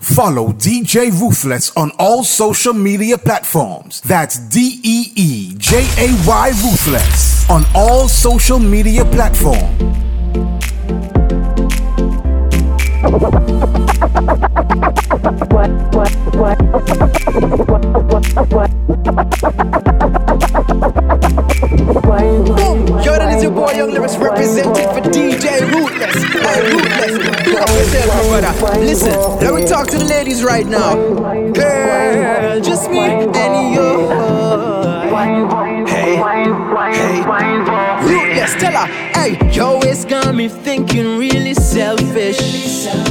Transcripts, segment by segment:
Follow DJ Ruthless on all social media platforms. That's D E E J A Y Ruthless on all social media platforms. That is your boy Young Lyrics representing for DJ Ruthless. Hey, Ruthless, pick up yourself, my brother. Listen, let me talk to the ladies right now. Girl, just me and you. Hey, hey, Ruthless, tell her. Hey, yo, it's got me thinking really selfish.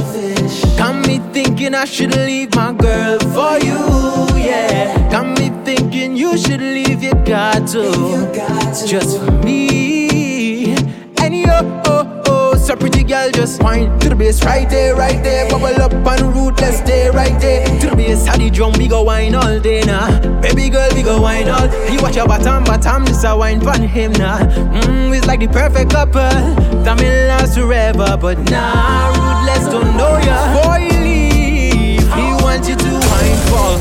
Me thinking I should leave my girl for you, yeah. Got me thinking you should leave your God to just for me. And yo, oh, oh, so pretty girl, just whine to the bass right there, right there. Bubble up and Ruthless, stay right there. To the bass, how the drum, we go whine all day now. Baby girl, we go whine all. You watch your bottom, bottom, this a whine for him now. Mmm, it's like the perfect couple. That may last forever, but nah, Ruthless don't know ya. Before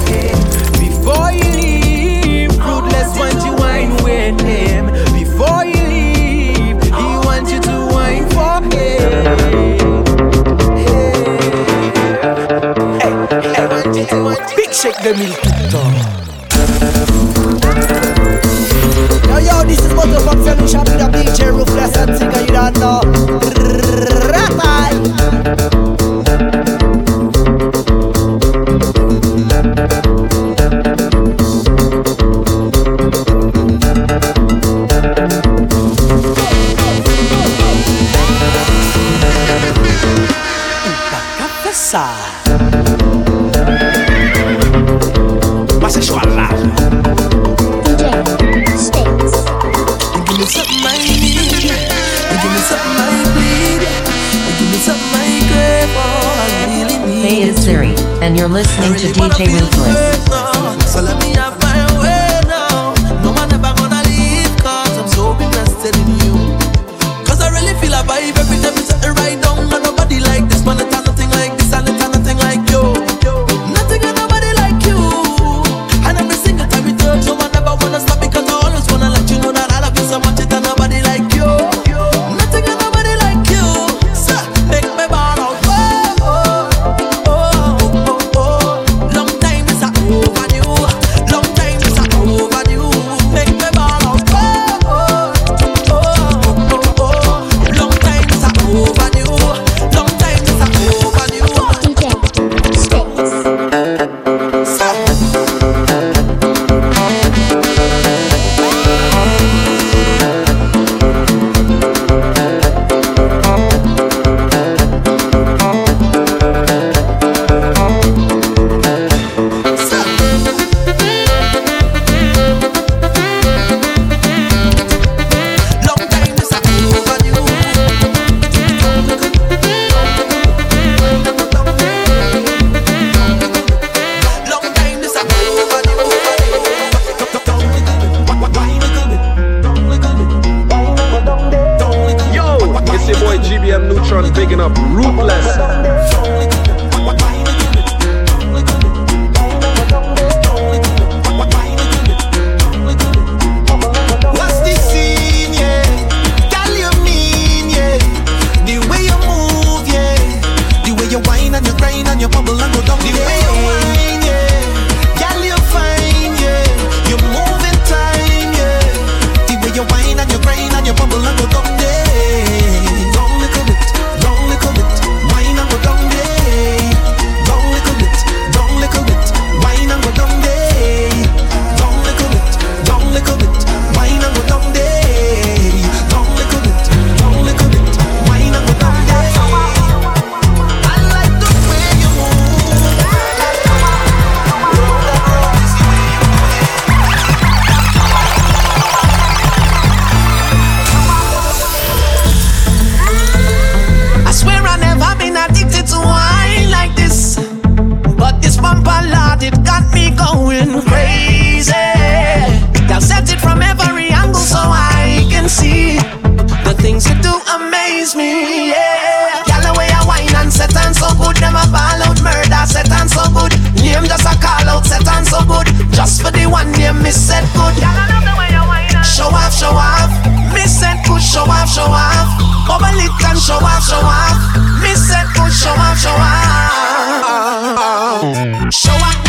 him. Before you leave, Ruthless wants you whine with him. Before you leave, he wants you to whine for him. Hey. Big shake the milk Yo, yo, this is Butterfuck Solution with a DJ Ruthless and singer you don't know. Ratai. And you're listening to DJ Ruthless. me said good. Show off, show off. Me said good, show off, show off. Bubble it and show off, show off. Me said good, show off, show off. Show off.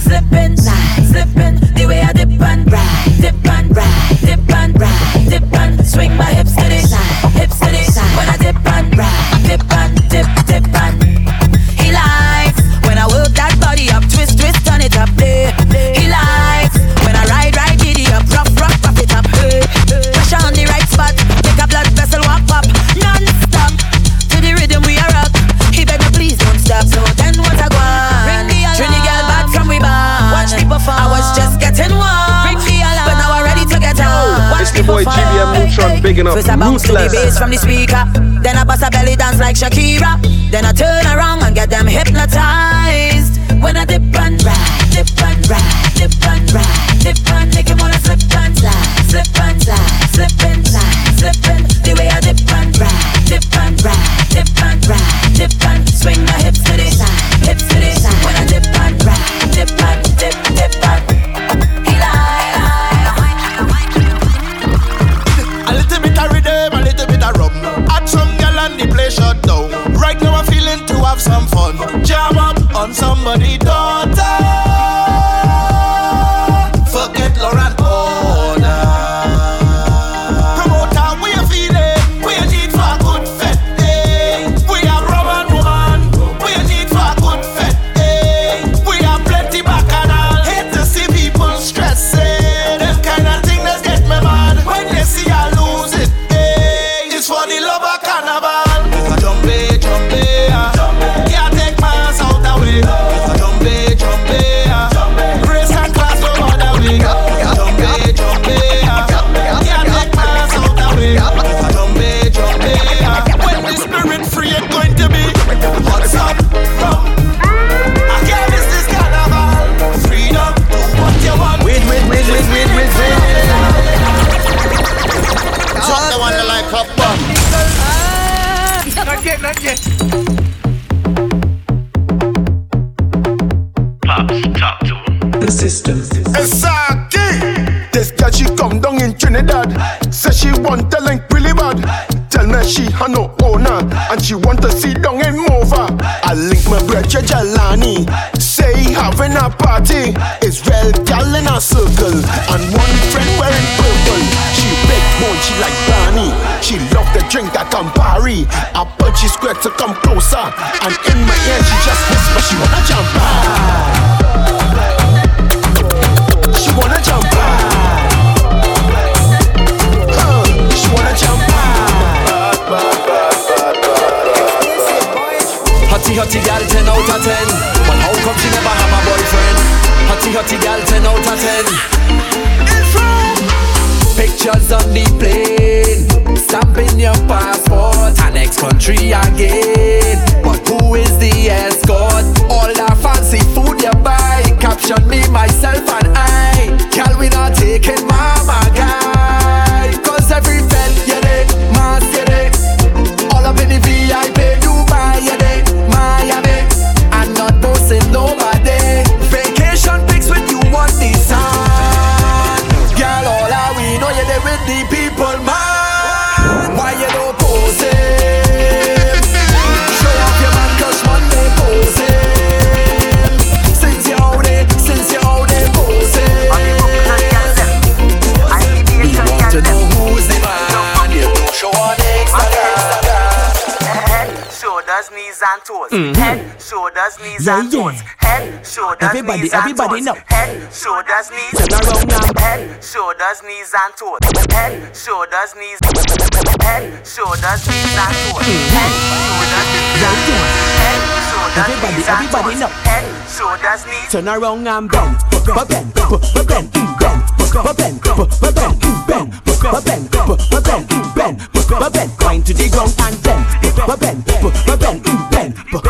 slipping, slipping, the way I dip and ride. Bigging up First I bounce to the bass from the speaker. Then I bust a belly dance like Shakira. Then I turn around and get them hypnotized. When I dip and ride, dip and ride, dip and ride, dip and make him wanna slip and slide, slip and slide, slip and slide, slip and and in my ear she just whisper she wanna jump high. She wanna jump. Huh, She wanna jump high. Hottie, hottie gal, 10 out of 10. But how come she never have a boyfriend? Hottie, hottie gal, 10 out of 10. Pictures on the plane, stamping your passport, and next country again. But who is the escort? All that fancy food you buy, caption me, myself, and I. Gal, we not taking mama guy. Cause every fed, you dey, mass, you dey. All up in the VIP, Dubai, you dey, Miami. I'm not bossing nobody. Vacation pics with you the sun. Girl, all I we know you there with the knees and toes. Head, shoulders, knees Yeah, and yeah. toes. Head, shoulders, Everybody- knees everybody and toes. know. toes. Head, shoulders, knees. Turn around now. Head, shoulders, knees and toes. Head, shoulders, knees. Head, shoulders, knees and toes. Head, shoulders, knees and toes. Head, shoulders, Everybody- knees and everybody toes. know. Head, shoulders, knees. Turn around and bend, bend, bend, bend, bend, bend, bend, bend, bend, bend, bend, bend, bend, bend, to the ground and bend, bend, bend, Hey,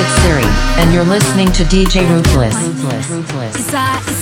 it's Siri, and you're listening to DJ Ruthless. It's a,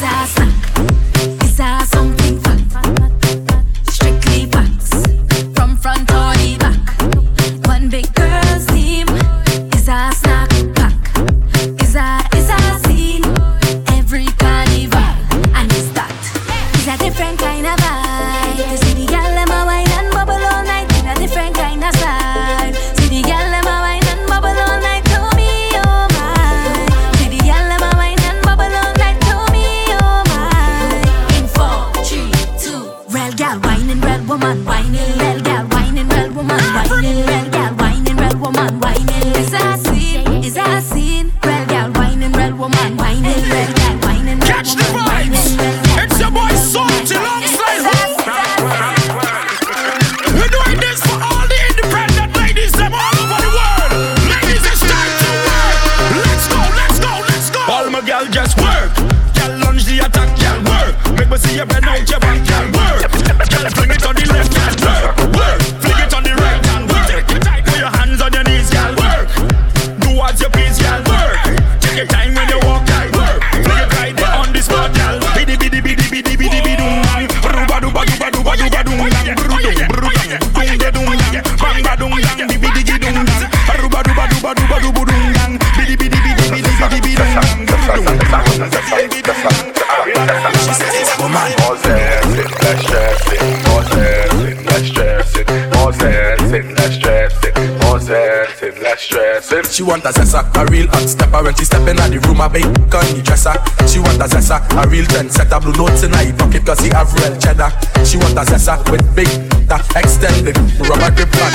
She want a zessa, a real hot stepper. When she step in the room, a big the dresser. She want a zessa, a real trendsetter. Blue notes in her pocket cause he have real cheddar. She want a zessa with big that extended rubber grip pad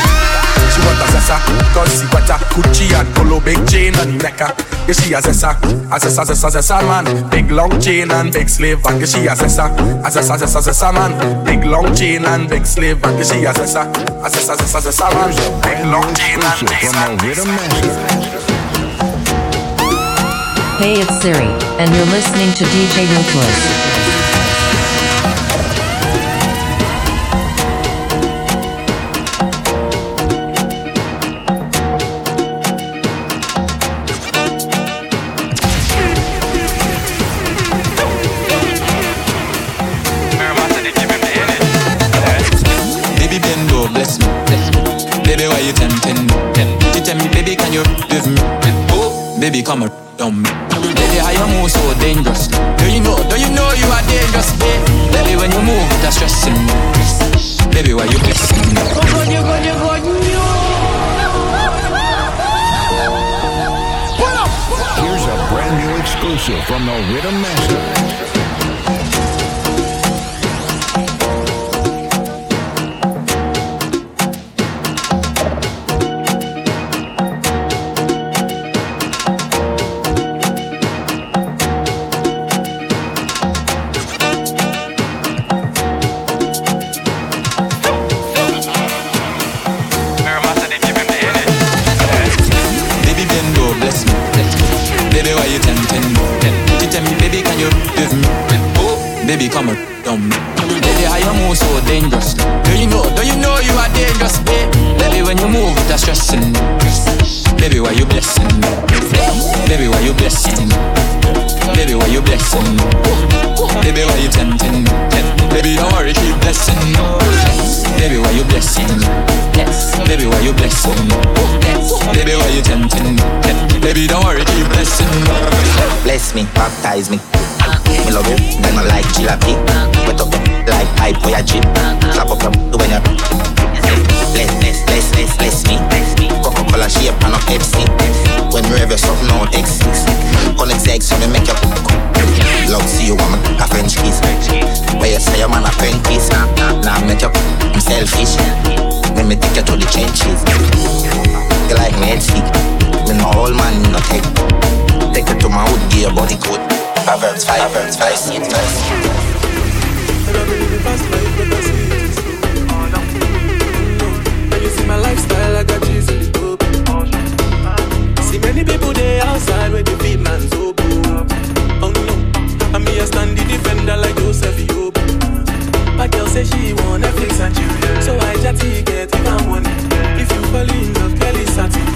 She want a zessa, cause he got a Gucci and polo big chain on the necker Yeah, she a zessa, a zessa, zessa, zessa man. Big long chain and big slave and yeah, she a zessa A zessa, zessa, zessa man. Big long chain and big slave and yeah, she a zessa A zessa, zessa, zessa man. Big long chain and big slave Hey, it's Siri, and you're listening to DJ Ruthless. Come around me. Baby, how you move so dangerous? Do you know? Do you know you are dangerous, babe? Baby, when you move, that's stressing me. Baby, why you blessing me? Here's a brand new exclusive from the Rhythm Master. Around me. Baby, how you move so dangerous? Do you know? Do you know you are dangerous, babe? Baby, when you move, that's stressing. Baby, why you blessing me? Baby, why you blessing me? Baby, why you blessing me? Baby, why you tempting me? Baby, don't worry, keep blessing me. Baby, why you blessing me? Baby, why you blessing me? Baby, why you tempting me? Baby, don't worry, keep blessing me. Bless me, baptize me. Me love you, then I like jalopy. Wet up like pipe for your jeep. Clap up your when you bless, bless, bless, bless, bless me. Coca-Cola shape and a Pepsi. When you ever something out X6. Connect X so me make you Love see you woman, a French kiss. Where you say your man a apprentice. Now make you I'm selfish. Let me take you to the trenches. You like sick. Me no old man, no take. Take it to my wood, give your body good. Proverbs 5, Proverbs 5, 6, 5. And you see my lifestyle, I got G's in. See many people there outside where the beat man's good. Oh no, and me a stand the defender like Joseph Yobo. My girl say she want Netflix and chill, so I chatty get even money. If you fall in love, Kelly satin,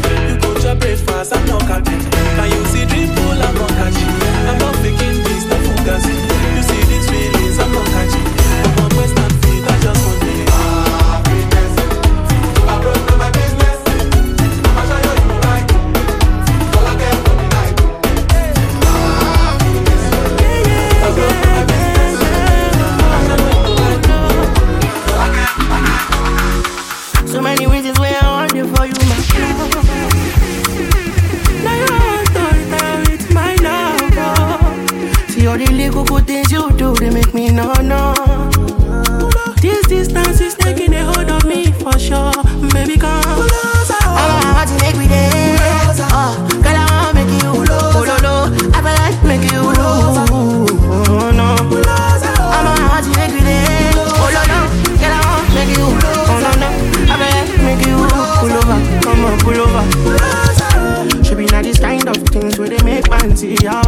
see ya.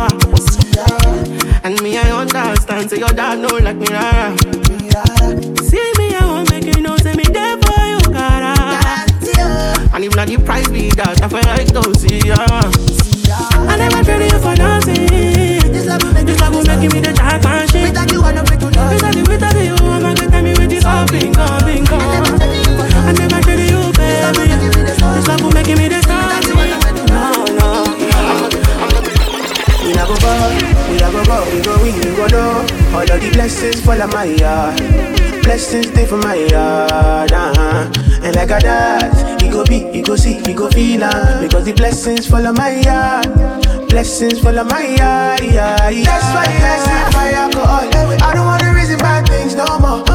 And me, I understand. Say your dad know like me, rara. See me, I won't make you know. Say me there for you, cara. And if not the price be that, I feel like don't see go, we go win, we go know. All of the blessings fall on my yard. Blessings stay for my yard, uh-huh. And like a that, he go be, he go see, he go feel am. Because the blessings follow my yard. Blessings follow my yard, yeah, yeah. That's why I say my alcohol. I don't wanna reason bad things no more.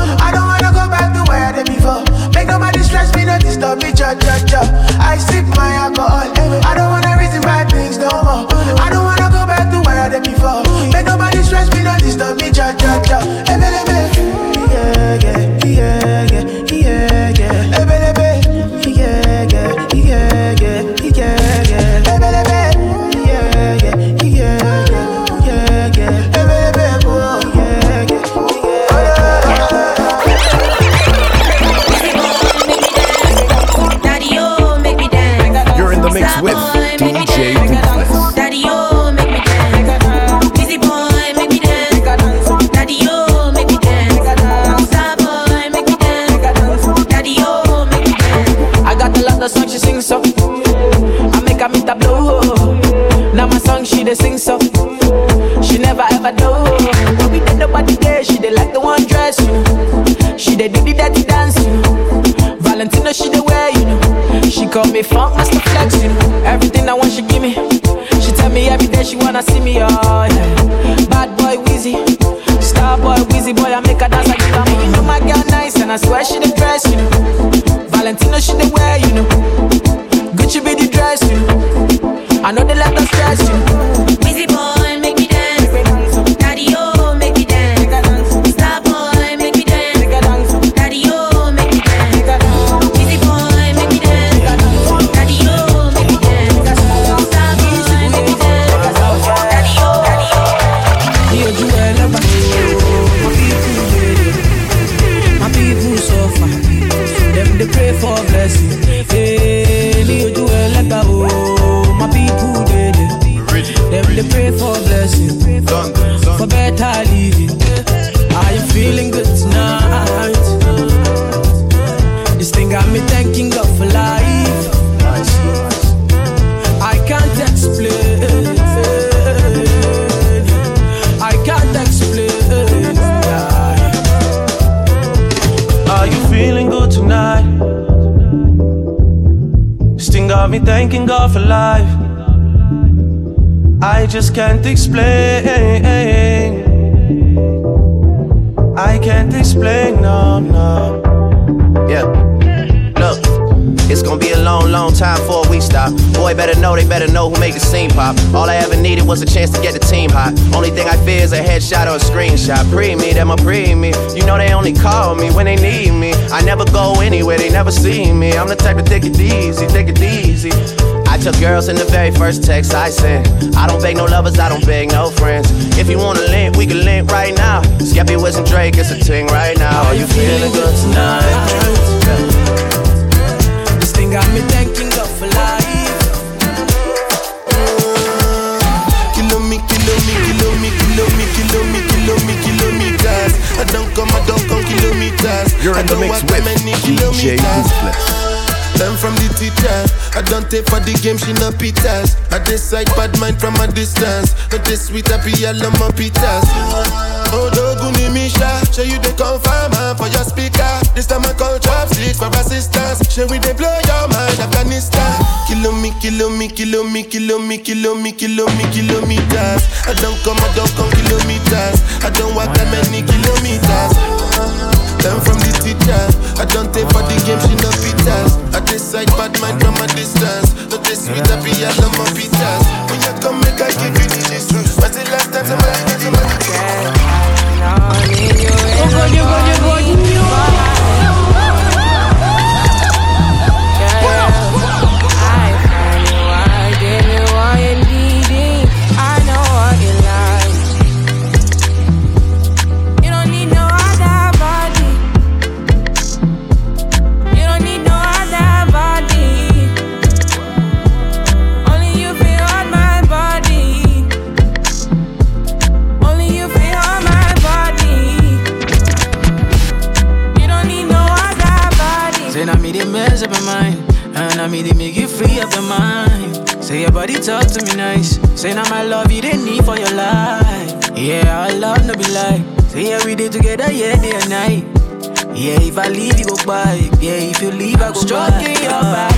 Know. Call me funk master flex, you know. Everything I want she give me. She tell me every day she wanna see me, oh yeah. Bad boy Wheezy, star boy Wheezy boy I make her dance like you. You know my girl nice and I swear she the dress, you know. Valentino she dey wear, you know. Gucci be the dress, you know. I know they let us stress you. Busy just can't explain. I can't explain, no, no. Yeah. Look, it's gonna be a long, long time before we stop. Boy, better know, they better know who make the scene pop. All I ever needed was a chance to get the team hot. Only thing I fear is a headshot or a screenshot. Pre me, them a pre me. You know they only call me when they need me. I never go anywhere, they never see me. I'm the type to take it easy, take it easy. I took girls in the very first text I sent. I don't beg no lovers, I don't beg no friends. If you wanna link, we can link right now. Skepta, Wiz, and Drake, it's a ting right now. Are you feeling good tonight? This thing got me thanking God for life. Kilo me, kilo me, kilo me, kilo me, kilo me, kilo me, kilometers. I don't come, I don't come kilometers. You're in the mix with DJ kilometers. Ruthless. Learn from the teacher. I don't take for the game, she no pitas. I decide bad mind from a distance. But this sweet happy, I love my pitas. Oh, Doguni Misha, show you the confirm for your speaker. This time I call chopsticks for assistance. Show we they blow your mind, Afghanistan. Kilo me, kilo me, kilo me, kilo me, kilo me, kilo me, kilometers. I don't come, I don't come kilometers. I don't walk that many kilometers. Learn from the teacher. I don't take for the game, she no pitas. I decide bad mind from a distance. But this sweet happy, I love my pitas. I'm stroking your back.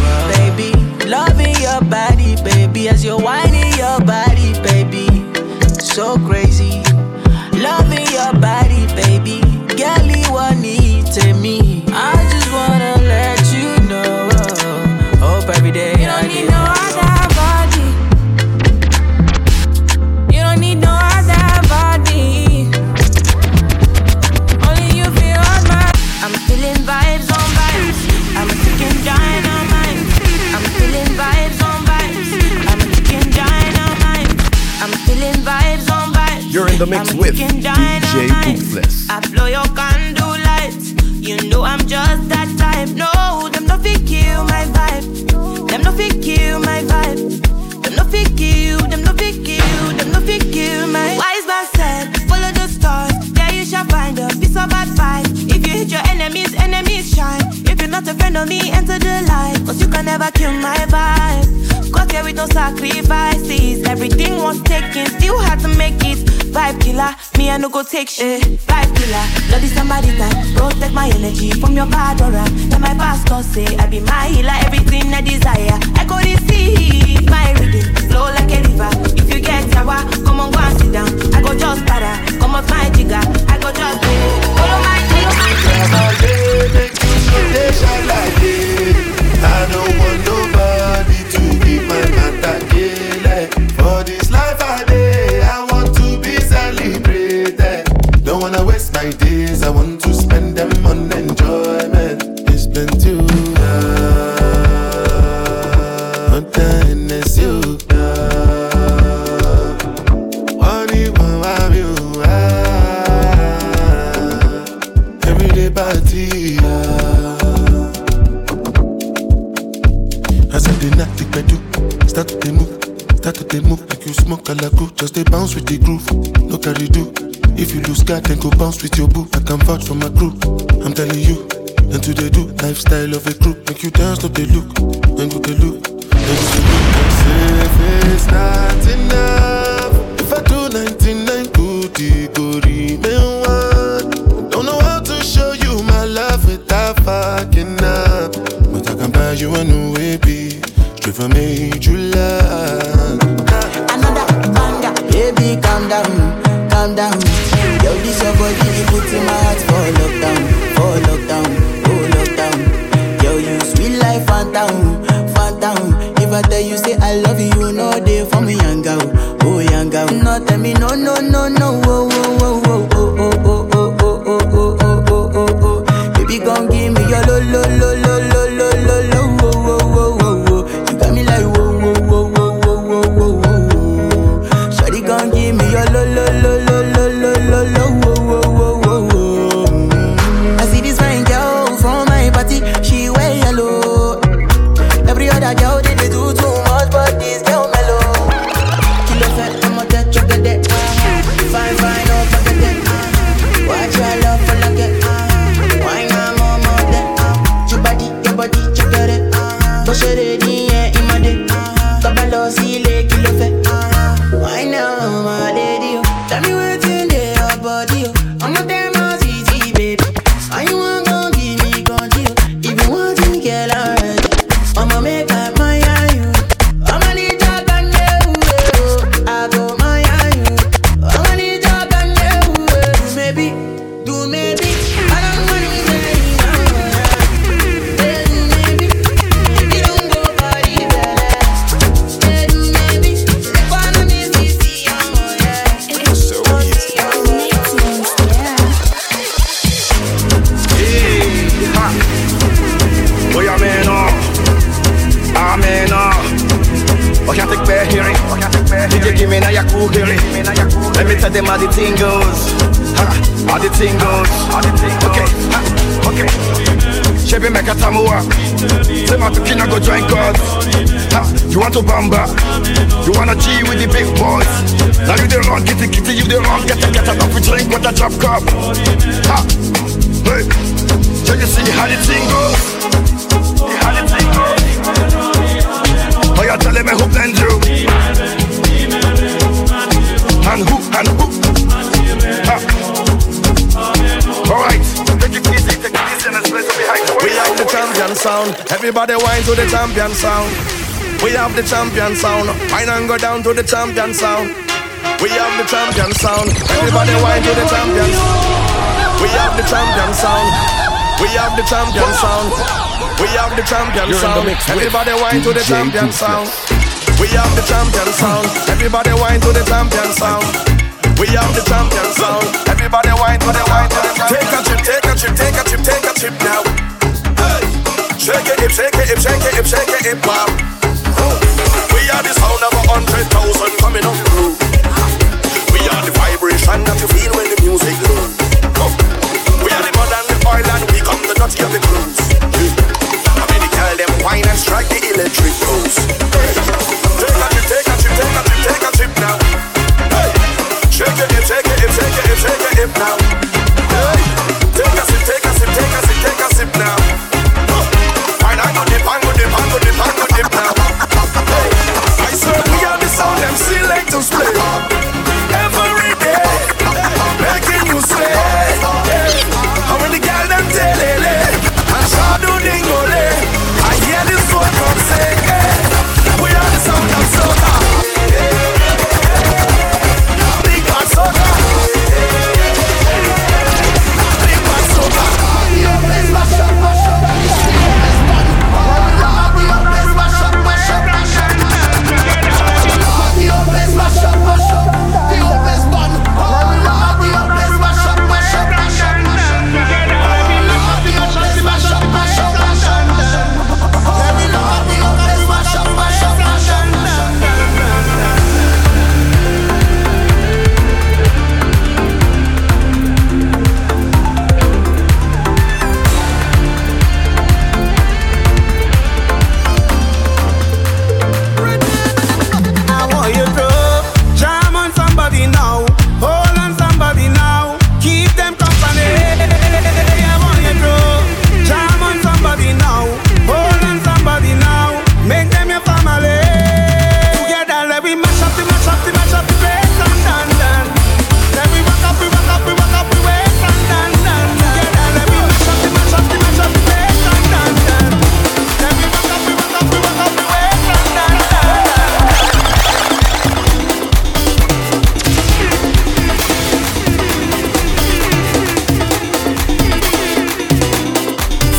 The mix I'm with DJ. Ruthless. I blow your candle lights. You know I'm just that type. No, them no fit kill my vibe. Them no fit kill my vibe. Them no fit kill. Them no fit kill. Them no fit kill my. Wise man said, follow the stars. There you shall find a piece of advice. If you hit your enemies, enemies shine. If you're not a friend of me, enter the light. Cause you can never kill my vibe. Got here with no sacrifices. Everything was taken, still had to make it. Vibe killer, me I no go take shit. Vibe killer, bloody somebody time. Protect my energy from your bad aura. Then my pastor say I be my healer, everything I desire. I go receive my rhythm, flow like a river. If you get sour, come on go and sit down. I go just para, come off my jigger. I go just follow smoke. Just dey bounce with the groove, no carry do. If you lose God, then go bounce with your boo. I can vouch for my crew. I'm telling you, and to they do lifestyle of a crew. Make you dance, no they look, and go they look, and go they look. If it's not enough, if I do 99 good, it go remain. Don't know how to show you my love without fucking up. But I can buy you a new baby, straight from major love. Calm down, calm down. Yo, this your body, it puts in my heart for lockdown, for lockdown, oh lockdown. Yo, you sweet life, phantom, phantom. If I tell you say I love you, you know they for me, young girl, oh young girl. No, tell me no, no, no, no, oh, oh, cup. Ha! Hey! Check and see how the thing goes. How the thing goes. Oh, you're telling me who blends you? And who, and who? Ha! Alright. We have the champion sound. Everybody whine to the champion sound. We have the champion sound. Wine and go down to the champion sound. We have the champion sound. Everybody wine to the champion. We have the champion sound. We have the champion sound. We have the champion sound. Everybody wine to the champion sound. We have the champion sound. Everybody wine to the champion sound. We have the champion sound. Everybody wine to the wine to the Take a trip, take a trip, take a trip, take a trip now. Hey. Shake it, hip, shake it, hip, shake it, hip, shake it, hip, wow. We are the sound of a hundred thousand coming up through. We are the vibration that you feel when the music grows. We are the mud and the oil and we come the nutty of the cruise. I mean girl them wine and strike the electric pose.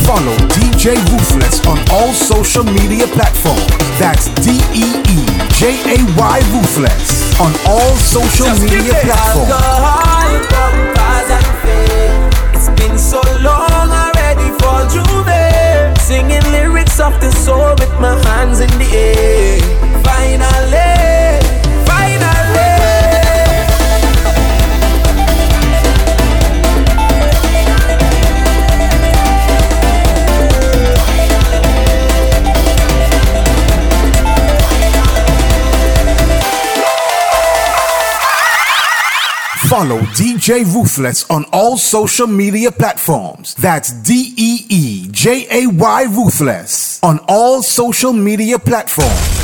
Follow DJ Ruthless on all social media platforms. That's D E E J A Y Ruthless on all social media platforms. Alcohol, bumpers and fame. It's been so long already for Juve. Singing lyrics of the soul with my hands in the air. Finally. Follow DJ Ruthless on all social media platforms. That's D E E J A Y Ruthless on all social media platforms.